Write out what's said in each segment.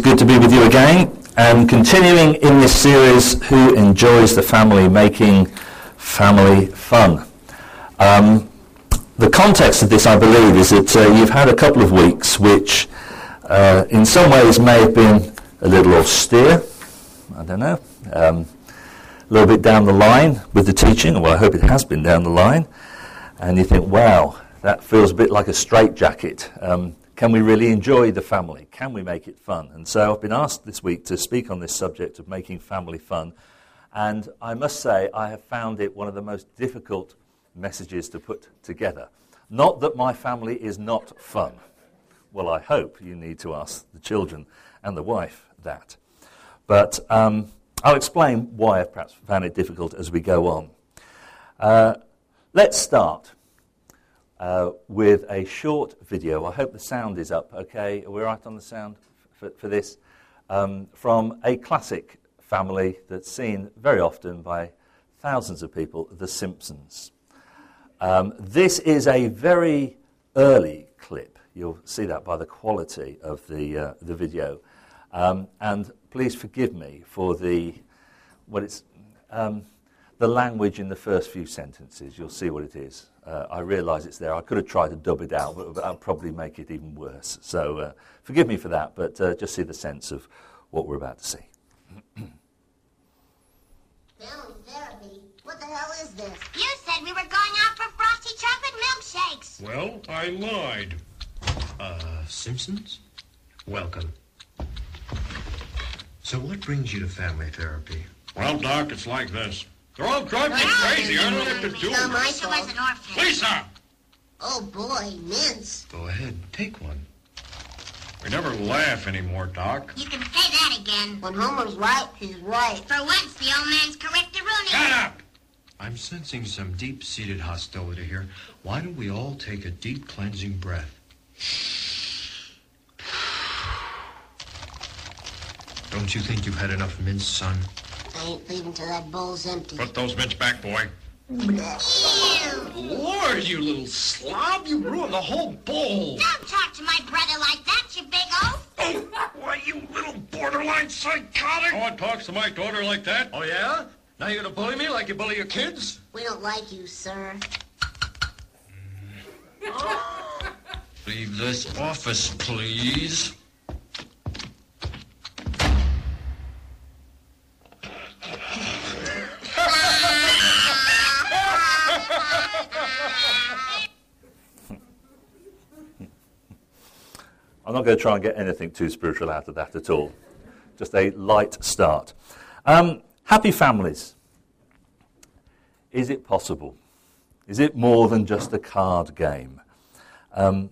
good to be with you again. And continuing in this series, Who Enjoys the Family, Making Family Fun. Um, the context of this, I believe, is that uh, you've had a couple of weeks which, uh, in some ways, may have been a little austere. I don't know. Um, a little bit down the line with the teaching. Well, I hope it has been down the line. And you think, wow, that feels a bit like a straitjacket. Um, can we really enjoy the family? Can we make it fun? And so I've been asked this week to speak on this subject of making family fun. And I must say, I have found it one of the most difficult messages to put together. Not that my family is not fun. Well, I hope you need to ask the children and the wife that. But um, I'll explain why I've perhaps found it difficult as we go on. Uh, let's start uh, with a short video. I hope the sound is up okay. Are we right on the sound for, for this? Um, from a classic family that's seen very often by thousands of people, The Simpsons. Um, this is a very early clip. You'll see that by the quality of the, uh, the video. Um, and please forgive me for the, what it's, um, the language in the first few sentences. You'll see what it is. Uh, I realise it's there. I could have tried to dub it out, but, but that would probably make it even worse. So uh, forgive me for that, but uh, just see the sense of what we're about to see. Family therapy? What the hell is this? You said we were going out for frosty chocolate milkshakes. Well, I lied. Uh, Simpsons? Welcome. So what brings you to family therapy? Well, Doc, it's like this. They're all driving me crazy. I don't know what to do. Not my Lisa was an orphan. Lisa! Oh boy, mints. Go ahead, take one. We never laugh anymore, Doc. You can say that again. When Homer's right, he's right. For once, the old man's correct to ruin Shut up! I'm sensing some deep-seated hostility here. Why don't we all take a deep cleansing breath? Don't you think you've had enough mince, son? I ain't leaving till that bowl's empty. Put those mints back, boy. Ew. Lord, you little slob, you ruined the whole bowl. Don't talk to my brother like that, you big oaf. Oh, why, you little borderline psychotic! Oh, no one talks to my daughter like that. Oh, yeah? Now you're gonna bully me like you bully your kids? We don't like you, sir. Leave this office, please. I'm not going to try and get anything too spiritual out of that at all. Just a light start. Um, happy families. Is it possible? Is it more than just a card game? Um,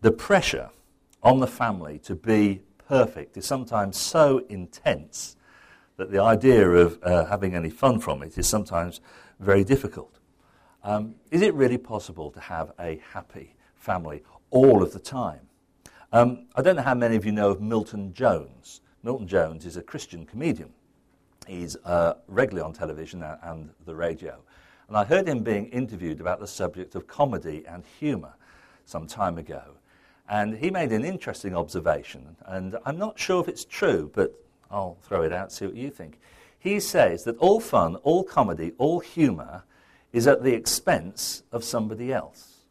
the pressure on the family to be perfect is sometimes so intense that the idea of uh, having any fun from it is sometimes very difficult. Um, is it really possible to have a happy family all of the time? Um, I don't know how many of you know of Milton Jones. Milton Jones is a Christian comedian. He's uh, regularly on television and, and the radio. And I heard him being interviewed about the subject of comedy and humour some time ago. And he made an interesting observation, and I'm not sure if it's true, but I'll throw it out, see what you think. He says that all fun, all comedy, all humour is at the expense of somebody else.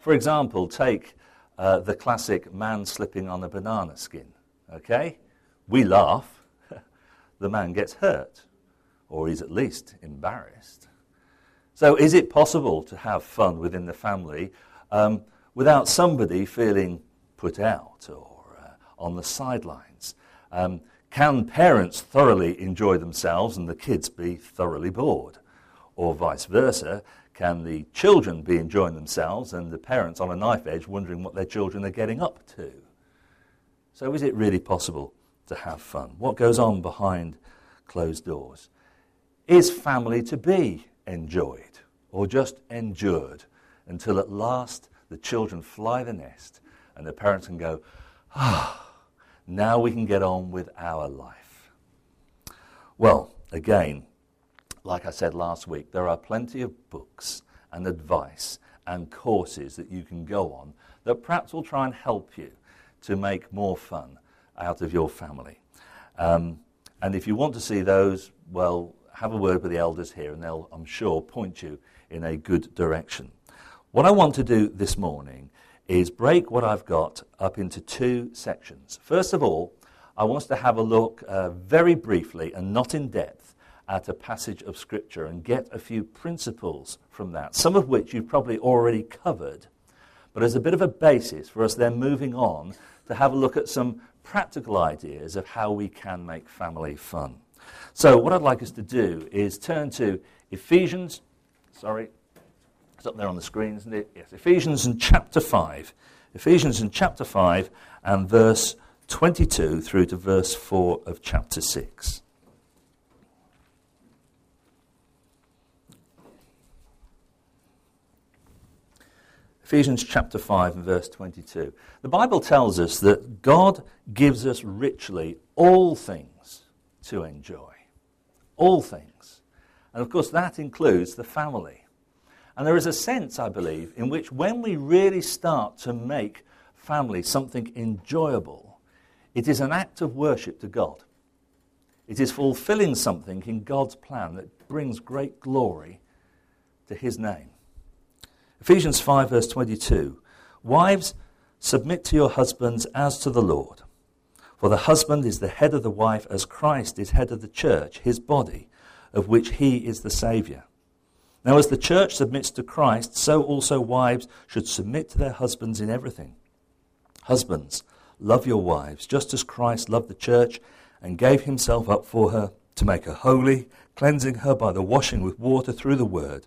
For example, take uh, the classic man slipping on a banana skin. Okay? We laugh, the man gets hurt, or he's at least embarrassed. So, is it possible to have fun within the family um, without somebody feeling put out or uh, on the sidelines? Um, can parents thoroughly enjoy themselves and the kids be thoroughly bored? Or vice versa, can the children be enjoying themselves and the parents on a knife edge wondering what their children are getting up to? So, is it really possible to have fun? What goes on behind closed doors? Is family to be enjoyed or just endured until at last the children fly the nest and the parents can go, ah, now we can get on with our life? Well, again, like I said last week, there are plenty of books and advice and courses that you can go on that perhaps will try and help you to make more fun out of your family. Um, and if you want to see those, well, have a word with the elders here, and they'll, I'm sure, point you in a good direction. What I want to do this morning is break what I've got up into two sections. First of all, I want us to have a look uh, very briefly and not in depth at a passage of Scripture and get a few principles from that, some of which you've probably already covered, but as a bit of a basis for us then moving on to have a look at some practical ideas of how we can make family fun. So, what I'd like us to do is turn to Ephesians, sorry, it's up there on the screen, isn't it? Yes, Ephesians in chapter 5. Ephesians in chapter 5 and verse 22 through to verse 4 of chapter 6. Ephesians chapter 5 and verse 22. The Bible tells us that God gives us richly all things to enjoy. All things. And of course, that includes the family. And there is a sense, I believe, in which when we really start to make family something enjoyable, it is an act of worship to God. It is fulfilling something in God's plan that brings great glory to His name. Ephesians 5, verse 22 Wives, submit to your husbands as to the Lord. For the husband is the head of the wife, as Christ is head of the church, his body, of which he is the Saviour. Now, as the church submits to Christ, so also wives should submit to their husbands in everything. Husbands, love your wives, just as Christ loved the church and gave himself up for her to make her holy, cleansing her by the washing with water through the word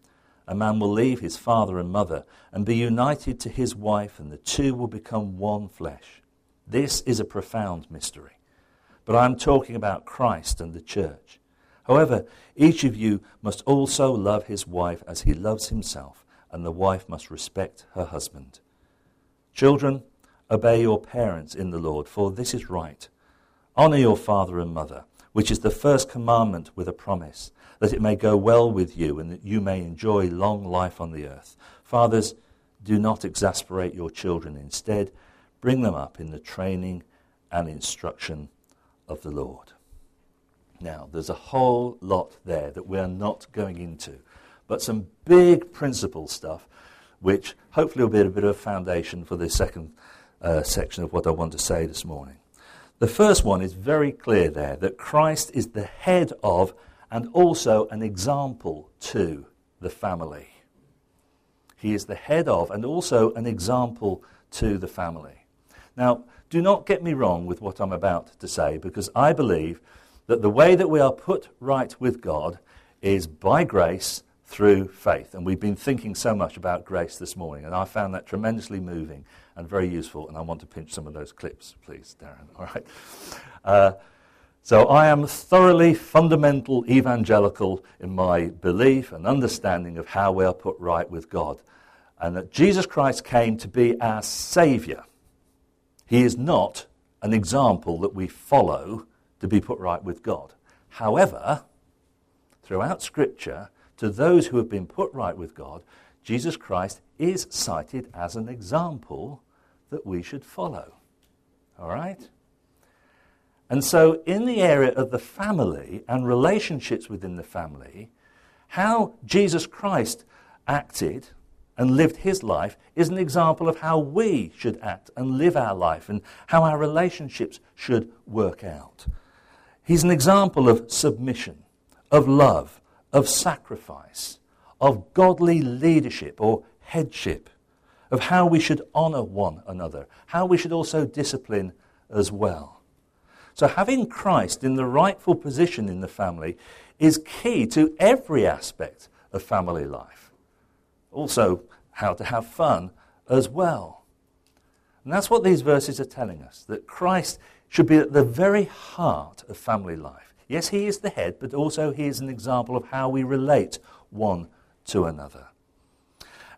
a man will leave his father and mother and be united to his wife, and the two will become one flesh. This is a profound mystery. But I am talking about Christ and the church. However, each of you must also love his wife as he loves himself, and the wife must respect her husband. Children, obey your parents in the Lord, for this is right. Honor your father and mother, which is the first commandment with a promise that it may go well with you and that you may enjoy long life on the earth. Fathers, do not exasperate your children. Instead, bring them up in the training and instruction of the Lord. Now, there's a whole lot there that we're not going into, but some big principle stuff, which hopefully will be a bit of a foundation for the second uh, section of what I want to say this morning. The first one is very clear there that Christ is the head of and also an example to the family. He is the head of and also an example to the family. Now, do not get me wrong with what I'm about to say, because I believe that the way that we are put right with God is by grace through faith. And we've been thinking so much about grace this morning, and I found that tremendously moving and very useful. And I want to pinch some of those clips, please, Darren. All right. Uh, so I am thoroughly fundamental evangelical in my belief and understanding of how we are put right with God. And that Jesus Christ came to be our Saviour. He is not an example that we follow to be put right with God. However, throughout Scripture, to those who have been put right with God, Jesus Christ is cited as an example that we should follow. All right? And so, in the area of the family and relationships within the family, how Jesus Christ acted and lived his life is an example of how we should act and live our life and how our relationships should work out. He's an example of submission, of love, of sacrifice, of godly leadership or headship, of how we should honor one another, how we should also discipline as well. So, having Christ in the rightful position in the family is key to every aspect of family life. Also, how to have fun as well. And that's what these verses are telling us that Christ should be at the very heart of family life. Yes, he is the head, but also he is an example of how we relate one to another.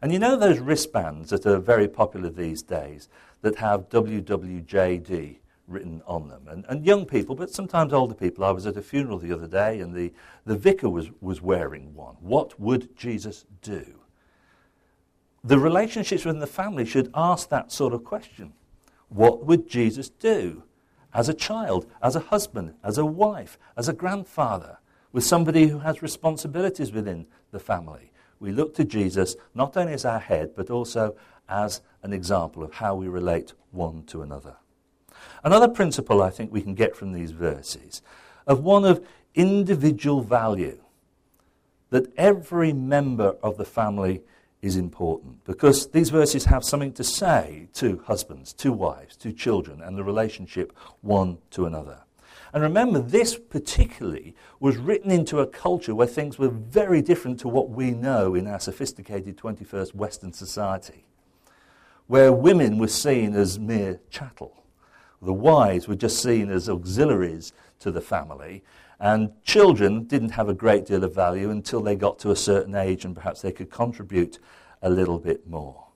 And you know those wristbands that are very popular these days that have WWJD written on them? And, and young people, but sometimes older people. I was at a funeral the other day and the, the vicar was, was wearing one. What would Jesus do? The relationships within the family should ask that sort of question. What would Jesus do as a child, as a husband, as a wife, as a grandfather, with somebody who has responsibilities within the family? we look to Jesus not only as our head, but also as an example of how we relate one to another. Another principle I think we can get from these verses of one of individual value, that every member of the family is important because these verses have something to say to husbands, to wives, to children, and the relationship one to another. And remember, this particularly was written into a culture where things were very different to what we know in our sophisticated 21st Western society, where women were seen as mere chattel. The wives were just seen as auxiliaries to the family, and children didn't have a great deal of value until they got to a certain age and perhaps they could contribute a little bit more.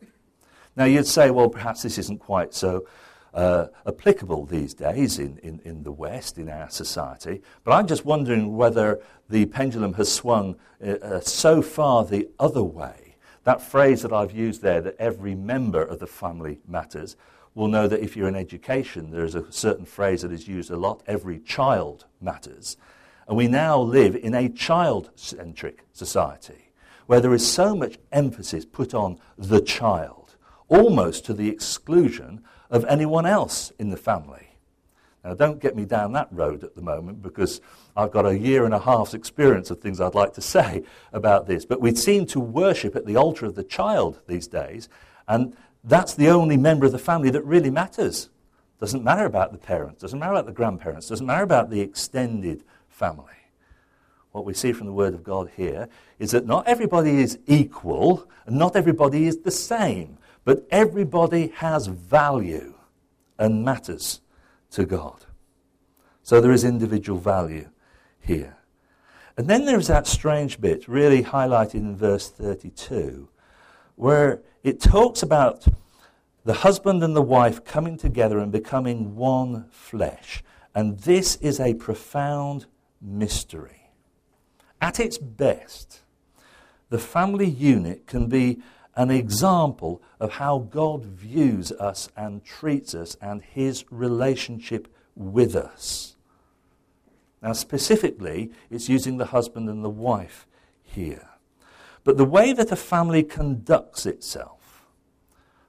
Now, you'd say, well, perhaps this isn't quite so uh, applicable these days in, in, in the West, in our society. But I'm just wondering whether the pendulum has swung uh, uh, so far the other way. That phrase that I've used there, that every member of the family matters, will know that if you're in education, there's a certain phrase that is used a lot every child matters. And we now live in a child centric society where there is so much emphasis put on the child, almost to the exclusion of anyone else in the family. Now, don't get me down that road at the moment because I've got a year and a half's experience of things I'd like to say about this. But we seem to worship at the altar of the child these days, and that's the only member of the family that really matters. Doesn't matter about the parents, doesn't matter about the grandparents, doesn't matter about the extended family. What we see from the Word of God here is that not everybody is equal, and not everybody is the same. But everybody has value and matters to God. So there is individual value here. And then there's that strange bit, really highlighted in verse 32, where it talks about the husband and the wife coming together and becoming one flesh. And this is a profound mystery. At its best, the family unit can be an example of how God views us and treats us and his relationship with us. Now, specifically, it's using the husband and the wife here. But the way that a family conducts itself,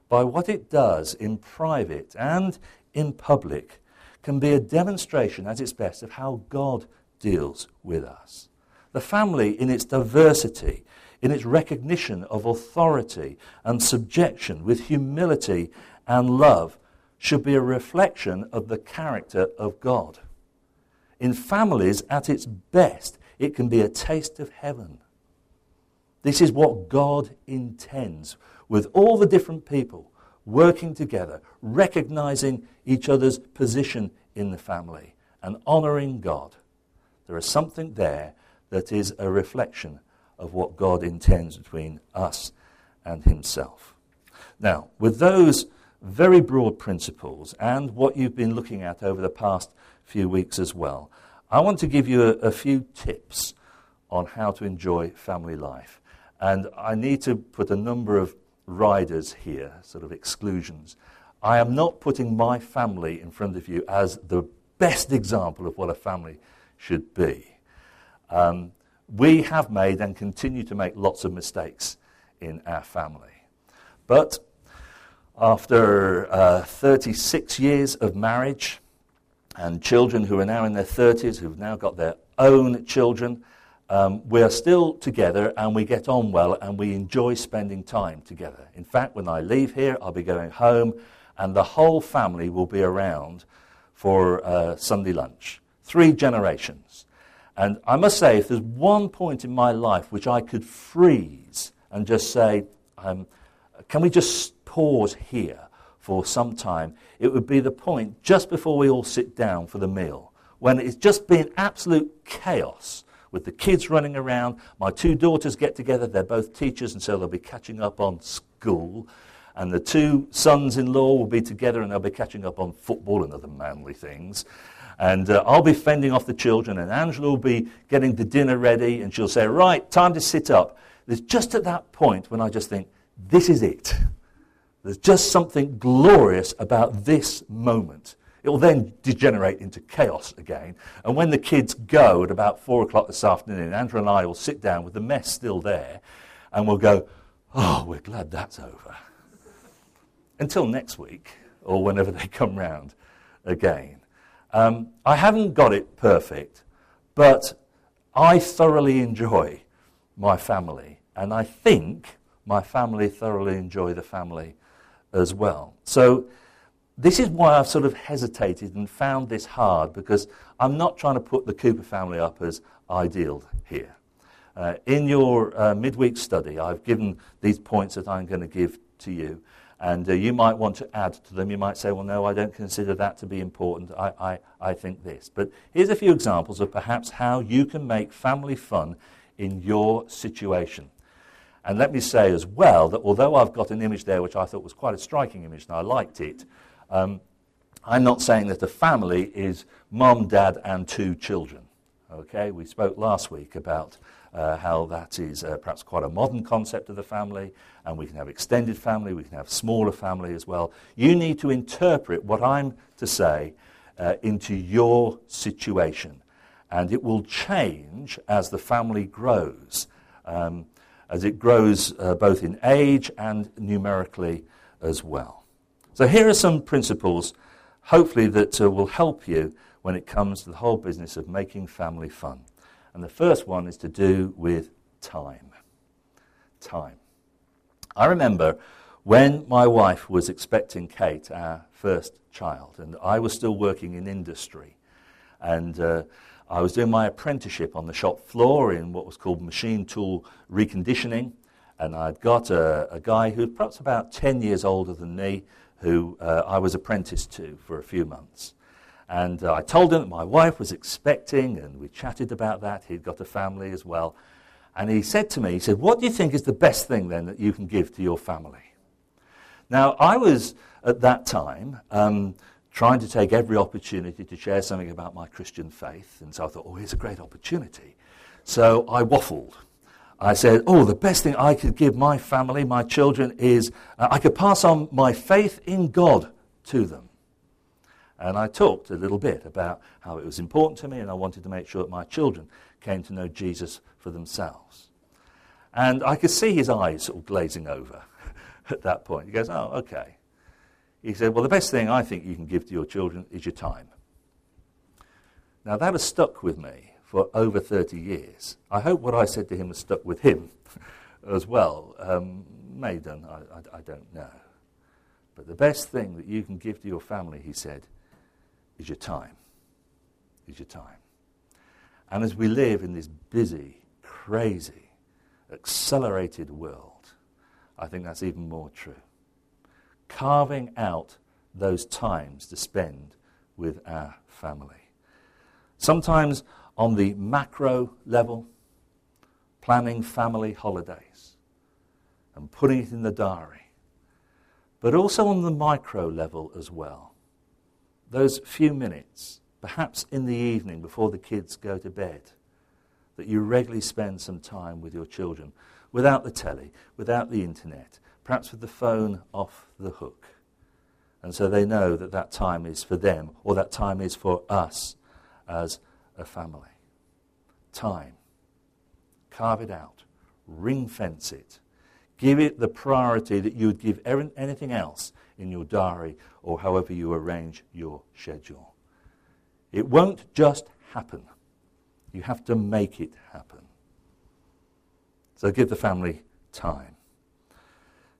by what it does in private and in public, can be a demonstration at its best of how God deals with us. The family, in its diversity, in its recognition of authority and subjection with humility and love should be a reflection of the character of God. In families, at its best, it can be a taste of heaven. This is what God intends with all the different people working together, recognizing each other's position in the family, and honoring God. There is something there that is a reflection of what God intends between us and Himself. Now, with those very broad principles and what you've been looking at over the past few weeks as well, I want to give you a, a few tips on how to enjoy family life. And I need to put a number of riders here, sort of exclusions. I am not putting my family in front of you as the best example of what a family should be. Um, we have made and continue to make lots of mistakes in our family. But after uh, 36 years of marriage and children who are now in their 30s, who've now got their own children, um, we are still together and we get on well and we enjoy spending time together. In fact, when I leave here, I'll be going home and the whole family will be around for uh, Sunday lunch. Three generations. And I must say, if there's one point in my life which I could freeze and just say, um, can we just pause here for some time, it would be the point just before we all sit down for the meal, when it's just been absolute chaos with the kids running around. My two daughters get together, they're both teachers, and so they'll be catching up on school. And the two sons in law will be together and they'll be catching up on football and other manly things. And uh, I'll be fending off the children, and Angela will be getting the dinner ready, and she'll say, Right, time to sit up. There's just at that point when I just think, This is it. There's just something glorious about this moment. It will then degenerate into chaos again. And when the kids go at about four o'clock this afternoon, Andrew and I will sit down with the mess still there and we'll go, Oh, we're glad that's over. Until next week or whenever they come round again. Um, I haven't got it perfect, but I thoroughly enjoy my family. And I think my family thoroughly enjoy the family as well. So this is why I've sort of hesitated and found this hard because I'm not trying to put the Cooper family up as ideal here. Uh, in your uh, midweek study, I've given these points that I'm going to give to you. And uh, you might want to add to them. You might say, well, no, I don't consider that to be important. I, I, I think this. But here's a few examples of perhaps how you can make family fun in your situation. And let me say as well that although I've got an image there which I thought was quite a striking image and I liked it, um, I'm not saying that a family is mom, dad, and two children. Okay, we spoke last week about uh, how that is uh, perhaps quite a modern concept of the family, and we can have extended family, we can have smaller family as well. You need to interpret what I'm to say uh, into your situation, and it will change as the family grows, um, as it grows uh, both in age and numerically as well. So here are some principles, hopefully, that uh, will help you when it comes to the whole business of making family fun. And the first one is to do with time. Time. I remember when my wife was expecting Kate, our first child, and I was still working in industry. And uh, I was doing my apprenticeship on the shop floor in what was called machine tool reconditioning. And I'd got a, a guy who was perhaps about 10 years older than me, who uh, I was apprenticed to for a few months. And uh, I told him that my wife was expecting, and we chatted about that. He'd got a family as well. And he said to me, he said, What do you think is the best thing then that you can give to your family? Now, I was at that time um, trying to take every opportunity to share something about my Christian faith. And so I thought, oh, here's a great opportunity. So I waffled. I said, oh, the best thing I could give my family, my children, is uh, I could pass on my faith in God to them. And I talked a little bit about how it was important to me and I wanted to make sure that my children came to know Jesus for themselves. And I could see his eyes sort of glazing over at that point. He goes, Oh, okay. He said, Well, the best thing I think you can give to your children is your time. Now, that has stuck with me for over 30 years. I hope what I said to him has stuck with him as well. Um, may done, I, I, I don't know. But the best thing that you can give to your family, he said, is your time. Is your time. And as we live in this busy, crazy, accelerated world, I think that's even more true. Carving out those times to spend with our family. Sometimes on the macro level, planning family holidays and putting it in the diary, but also on the micro level as well those few minutes, perhaps in the evening before the kids go to bed, that you regularly spend some time with your children without the telly, without the internet, perhaps with the phone off the hook. And so they know that that time is for them or that time is for us as a family. Time. Carve it out. Ring fence it. Give it the priority that you would give anything else in your diary or however you arrange your schedule. It won't just happen. You have to make it happen. So give the family time.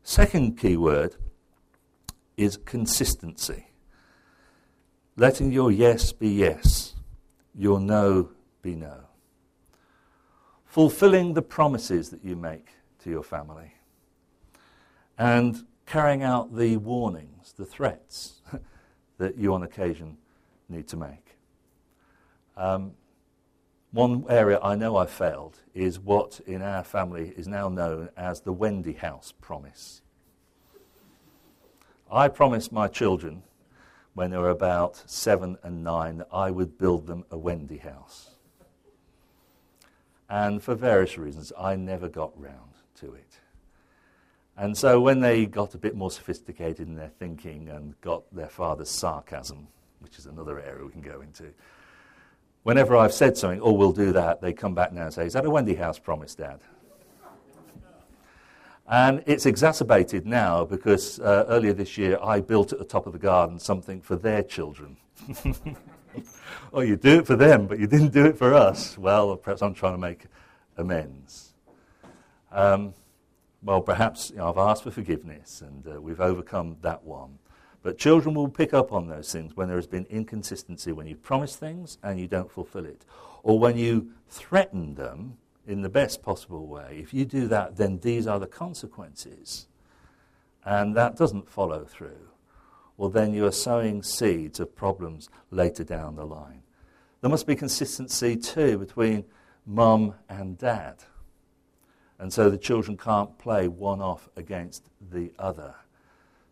Second key word is consistency. Letting your yes be yes, your no be no. Fulfilling the promises that you make to your family. And carrying out the warnings, the threats that you on occasion need to make. Um, one area I know I failed is what in our family is now known as the Wendy House promise. I promised my children when they were about seven and nine that I would build them a Wendy house. And for various reasons, I never got round to it. And so when they got a bit more sophisticated in their thinking and got their father's sarcasm, which is another area we can go into, whenever I've said something, oh, we'll do that, they come back now and say, is that a Wendy House promise, Dad? And it's exacerbated now because uh, earlier this year I built at the top of the garden something for their children. oh, you do it for them, but you didn't do it for us. Well, perhaps I'm trying to make amends. Um, well, perhaps you know, I've asked for forgiveness and uh, we've overcome that one. But children will pick up on those things when there has been inconsistency, when you promise things and you don't fulfill it, or when you threaten them in the best possible way. If you do that, then these are the consequences. And that doesn't follow through. Well, then you are sowing seeds of problems later down the line. There must be consistency too between mum and dad. And so the children can't play one off against the other.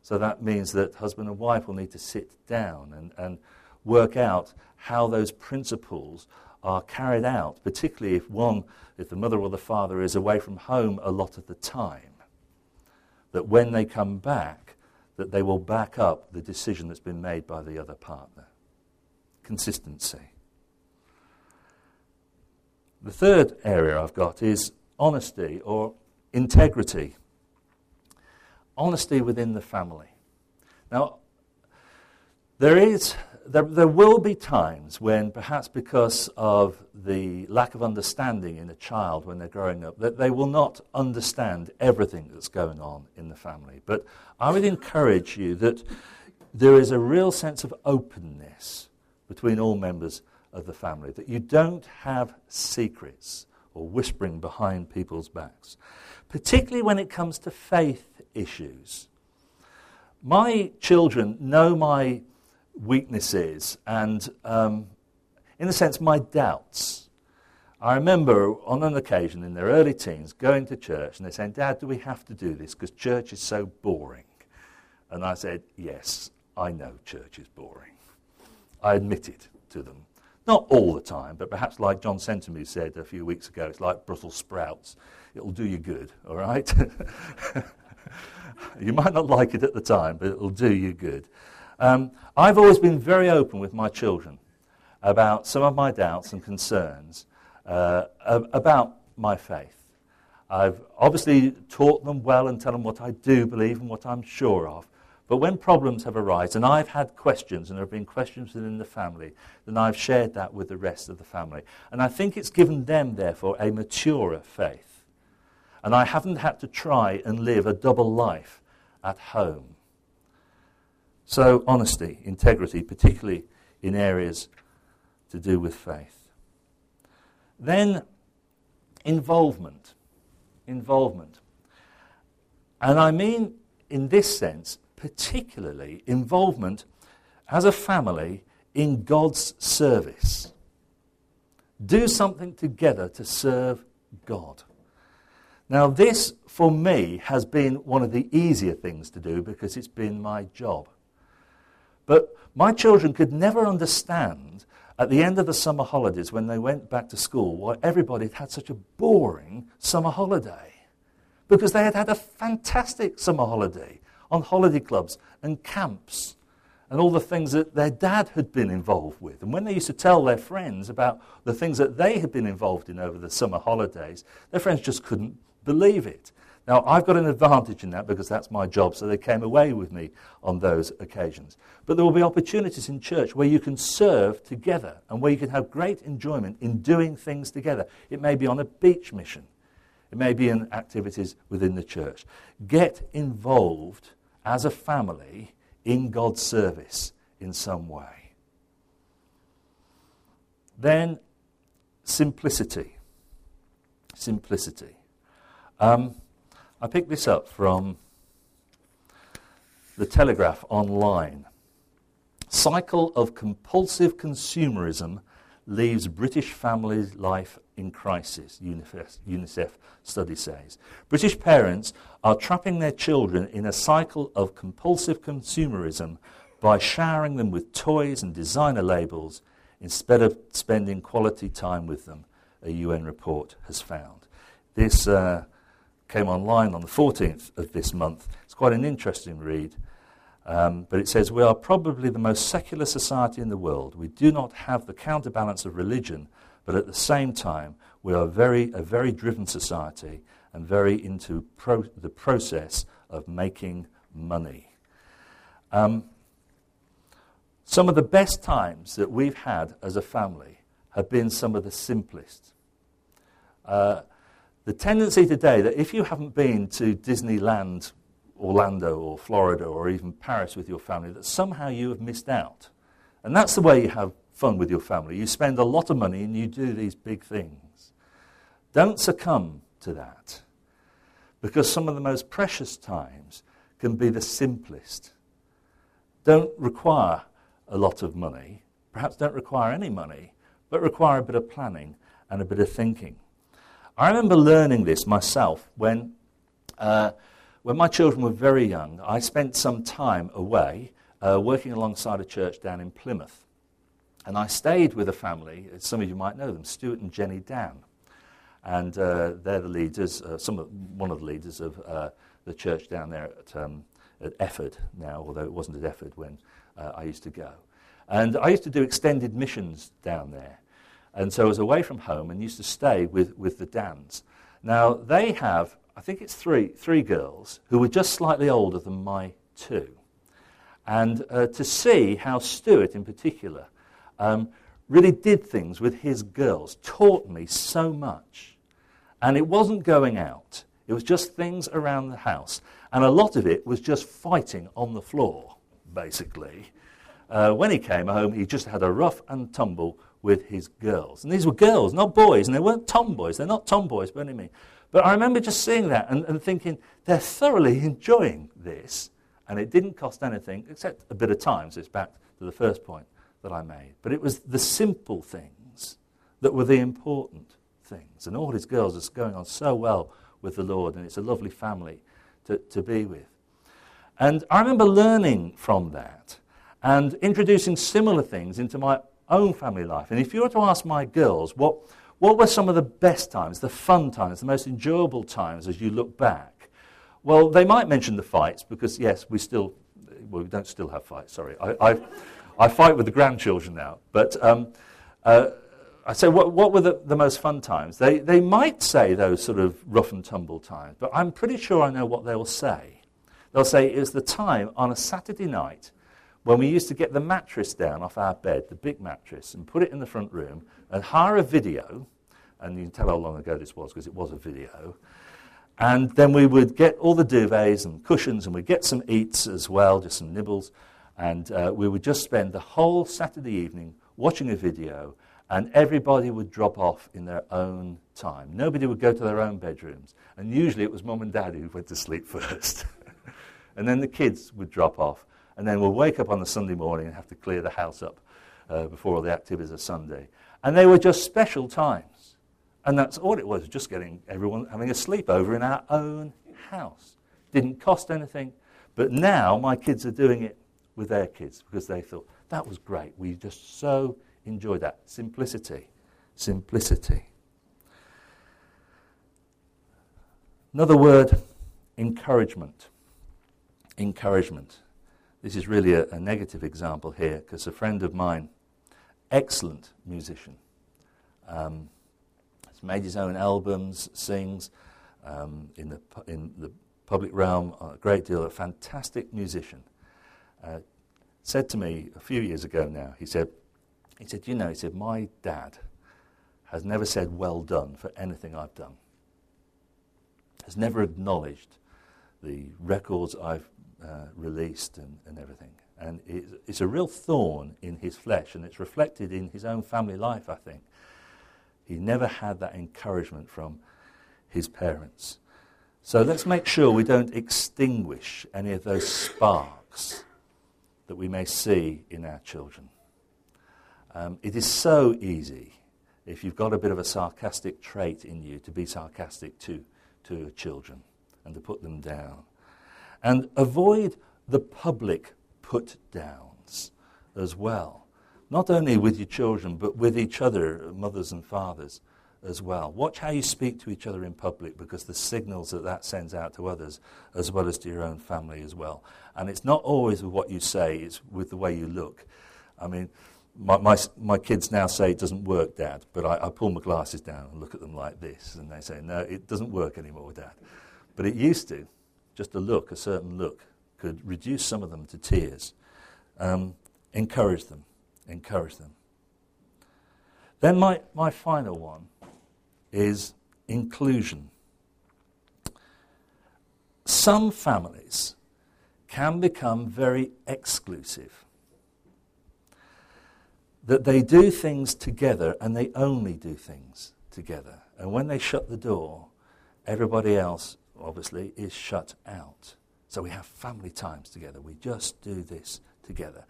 So that means that husband and wife will need to sit down and, and work out how those principles are carried out, particularly if one, if the mother or the father is away from home a lot of the time, that when they come back, that they will back up the decision that's been made by the other partner. Consistency. The third area I've got is honesty or integrity. Honesty within the family. Now, there is there, there will be times when, perhaps because of the lack of understanding in a child when they're growing up, that they will not understand everything that's going on in the family. But I would encourage you that there is a real sense of openness between all members of the family, that you don't have secrets or whispering behind people's backs, particularly when it comes to faith issues. My children know my weaknesses and, um, in a sense, my doubts. I remember on an occasion in their early teens going to church and they saying, Dad, do we have to do this because church is so boring? And I said, Yes, I know church is boring. I admit it to them. Not all the time, but perhaps like John Sentamu said a few weeks ago, it's like Brussels sprouts. It'll do you good, all right? you might not like it at the time, but it'll do you good. Um, I've always been very open with my children about some of my doubts and concerns uh, about my faith. I've obviously taught them well and tell them what I do believe and what I'm sure of. But when problems have arisen, and I've had questions, and there have been questions within the family, then I've shared that with the rest of the family. And I think it's given them, therefore, a maturer faith. And I haven't had to try and live a double life at home. So, honesty, integrity, particularly in areas to do with faith. Then, involvement. Involvement. And I mean, in this sense, particularly involvement as a family in God's service. Do something together to serve God. Now, this for me has been one of the easier things to do because it's been my job. But my children could never understand at the end of the summer holidays when they went back to school why everybody had had such a boring summer holiday. Because they had had a fantastic summer holiday on holiday clubs and camps and all the things that their dad had been involved with. And when they used to tell their friends about the things that they had been involved in over the summer holidays, their friends just couldn't believe it. Now, I've got an advantage in that because that's my job, so they came away with me on those occasions. But there will be opportunities in church where you can serve together and where you can have great enjoyment in doing things together. It may be on a beach mission, it may be in activities within the church. Get involved as a family in God's service in some way. Then, simplicity. Simplicity. Um, I picked this up from the Telegraph online. Cycle of compulsive consumerism leaves British family life in crisis, UNICEF, study says. British parents are trapping their children in a cycle of compulsive consumerism by showering them with toys and designer labels instead of spending quality time with them, a UN report has found. This uh, came online on the 14th of this month. It's quite an interesting read. Um, but it says, We are probably the most secular society in the world. We do not have the counterbalance of religion, but at the same time, we are very, a very driven society and very into pro- the process of making money. Um, some of the best times that we've had as a family have been some of the simplest. Uh, the tendency today that if you haven't been to Disneyland Orlando or Florida or even Paris with your family, that somehow you have missed out. And that's the way you have fun with your family. You spend a lot of money and you do these big things. Don't succumb to that. Because some of the most precious times can be the simplest. Don't require a lot of money, perhaps don't require any money, but require a bit of planning and a bit of thinking. I remember learning this myself when uh, when my children were very young, I spent some time away uh, working alongside a church down in Plymouth. And I stayed with a family, some of you might know them, Stuart and Jenny Dan. And uh, they're the leaders, uh, some of, one of the leaders of uh, the church down there at, um, at Efford now, although it wasn't at Efford when uh, I used to go. And I used to do extended missions down there. And so I was away from home and used to stay with, with the Dans. Now, they have I think it's three, three girls who were just slightly older than my two. And uh, to see how Stuart, in particular, um, really did things with his girls taught me so much. And it wasn't going out, it was just things around the house. And a lot of it was just fighting on the floor, basically. Uh, when he came home, he just had a rough and tumble with his girls. And these were girls, not boys, and they weren't tomboys. They're not tomboys by any means. But I remember just seeing that and, and thinking, they're thoroughly enjoying this. And it didn't cost anything except a bit of time. So it's back to the first point that I made. But it was the simple things that were the important things. And all his girls are going on so well with the Lord, and it's a lovely family to, to be with. And I remember learning from that and introducing similar things into my own family life. And if you were to ask my girls what, what were some of the best times, the fun times, the most enjoyable times as you look back? Well, they might mention the fights because, yes, we still, well, we don't still have fights, sorry. I, I, fight with the grandchildren now. But um, uh, I say, what, what were the, the most fun times? They, they might say those sort of rough and tumble times, but I'm pretty sure I know what they'll say. They'll say it was the time on a Saturday night when we used to get the mattress down off our bed, the big mattress, and put it in the front room and hire a video, and you can tell how long ago this was because it was a video. And then we would get all the duvets and cushions, and we'd get some eats as well, just some nibbles. And uh, we would just spend the whole Saturday evening watching a video, and everybody would drop off in their own time. Nobody would go to their own bedrooms. And usually it was mum and dad who went to sleep first. and then the kids would drop off. And then we'll wake up on the Sunday morning and have to clear the house up uh, before all the activities of Sunday. And they were just special times. And that's all it was, just getting everyone having a sleepover in our own house. Didn't cost anything. But now my kids are doing it with their kids because they thought, that was great. We just so enjoyed that. Simplicity. Simplicity. Another word, encouragement. Encouragement. This is really a, a negative example here because a friend of mine excellent musician. Um, he's made his own albums, sings um, in, the, in the public realm a great deal, a fantastic musician. Uh, said to me a few years ago now, he said, he said, you know, he said, my dad has never said well done for anything I've done. Has never acknowledged the records I've uh, released and, and everything. And it's a real thorn in his flesh, and it's reflected in his own family life, I think. He never had that encouragement from his parents. So let's make sure we don't extinguish any of those sparks that we may see in our children. Um, it is so easy, if you've got a bit of a sarcastic trait in you, to be sarcastic to, to children and to put them down. And avoid the public put downs as well. Not only with your children, but with each other, mothers and fathers as well. Watch how you speak to each other in public because the signals that that sends out to others as well as to your own family as well. And it's not always with what you say, it's with the way you look. I mean, my, my, my kids now say it doesn't work, Dad, but I, I pull my glasses down and look at them like this, and they say, No, it doesn't work anymore, Dad. But it used to. Just a look, a certain look, could reduce some of them to tears. Um, encourage them. Encourage them. Then, my, my final one is inclusion. Some families can become very exclusive. That they do things together and they only do things together. And when they shut the door, everybody else, obviously, is shut out. So we have family times together. We just do this together.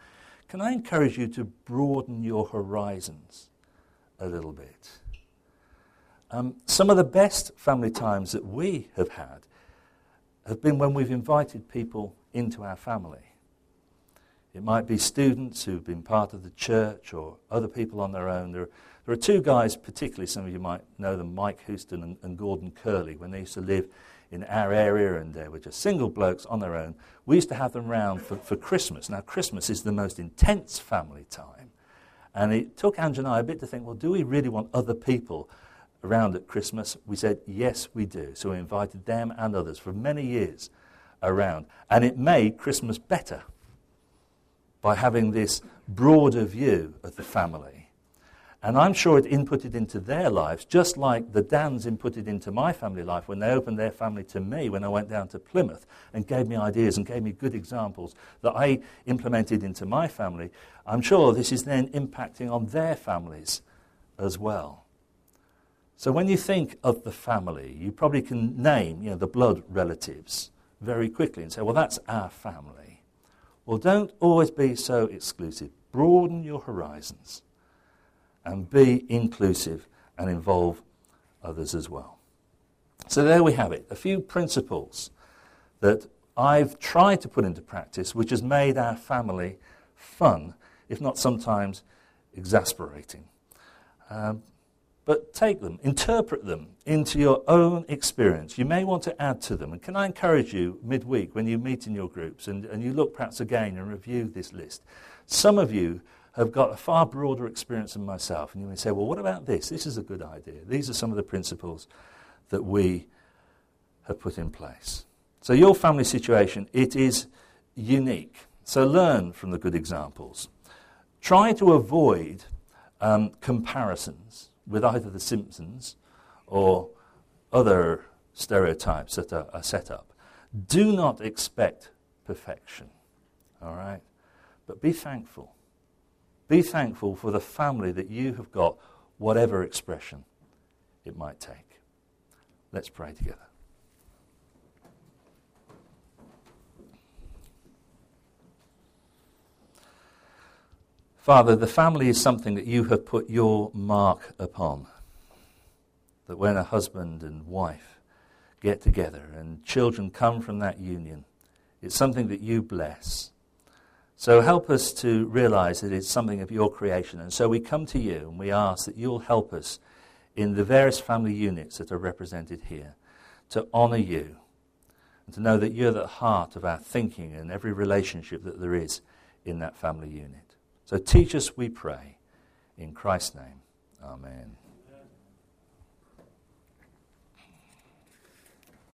Can I encourage you to broaden your horizons a little bit? Um, some of the best family times that we have had have been when we've invited people into our family. It might be students who've been part of the church or other people on their own. There, there are two guys, particularly, some of you might know them, Mike Houston and, and Gordon Curley, when they used to live in our area and they were just single blokes on their own. We used to have them round for, for Christmas. Now, Christmas is the most intense family time. And it took Ange and I a bit to think, well, do we really want other people around at Christmas? We said, yes, we do. So we invited them and others for many years around. And it made Christmas better by having this broader view of the family. And I'm sure it inputted into their lives, just like the Dans inputted into my family life when they opened their family to me when I went down to Plymouth and gave me ideas and gave me good examples that I implemented into my family. I'm sure this is then impacting on their families as well. So when you think of the family, you probably can name you know, the blood relatives very quickly and say, well, that's our family. Well, don't always be so exclusive. Broaden your horizons and be inclusive and involve others as well. So there we have it, a few principles that I've tried to put into practice, which has made our family fun, if not sometimes exasperating. Um, but take them, interpret them into your own experience. You may want to add to them. And can I encourage you midweek when you meet in your groups and, and you look perhaps again and review this list? Some of you have got a far broader experience than myself. And you may say, well, what about this? This is a good idea. These are some of the principles that we have put in place. So, your family situation, it is unique. So, learn from the good examples. Try to avoid um, comparisons with either The Simpsons or other stereotypes that are, are set up. Do not expect perfection, all right? But be thankful. Be thankful for the family that you have got, whatever expression it might take. Let's pray together. Father, the family is something that you have put your mark upon. That when a husband and wife get together and children come from that union, it's something that you bless. So help us to realize that it's something of your creation. And so we come to you and we ask that you'll help us in the various family units that are represented here to honor you and to know that you're the heart of our thinking and every relationship that there is in that family unit. So teach us, we pray. In Christ's name, amen.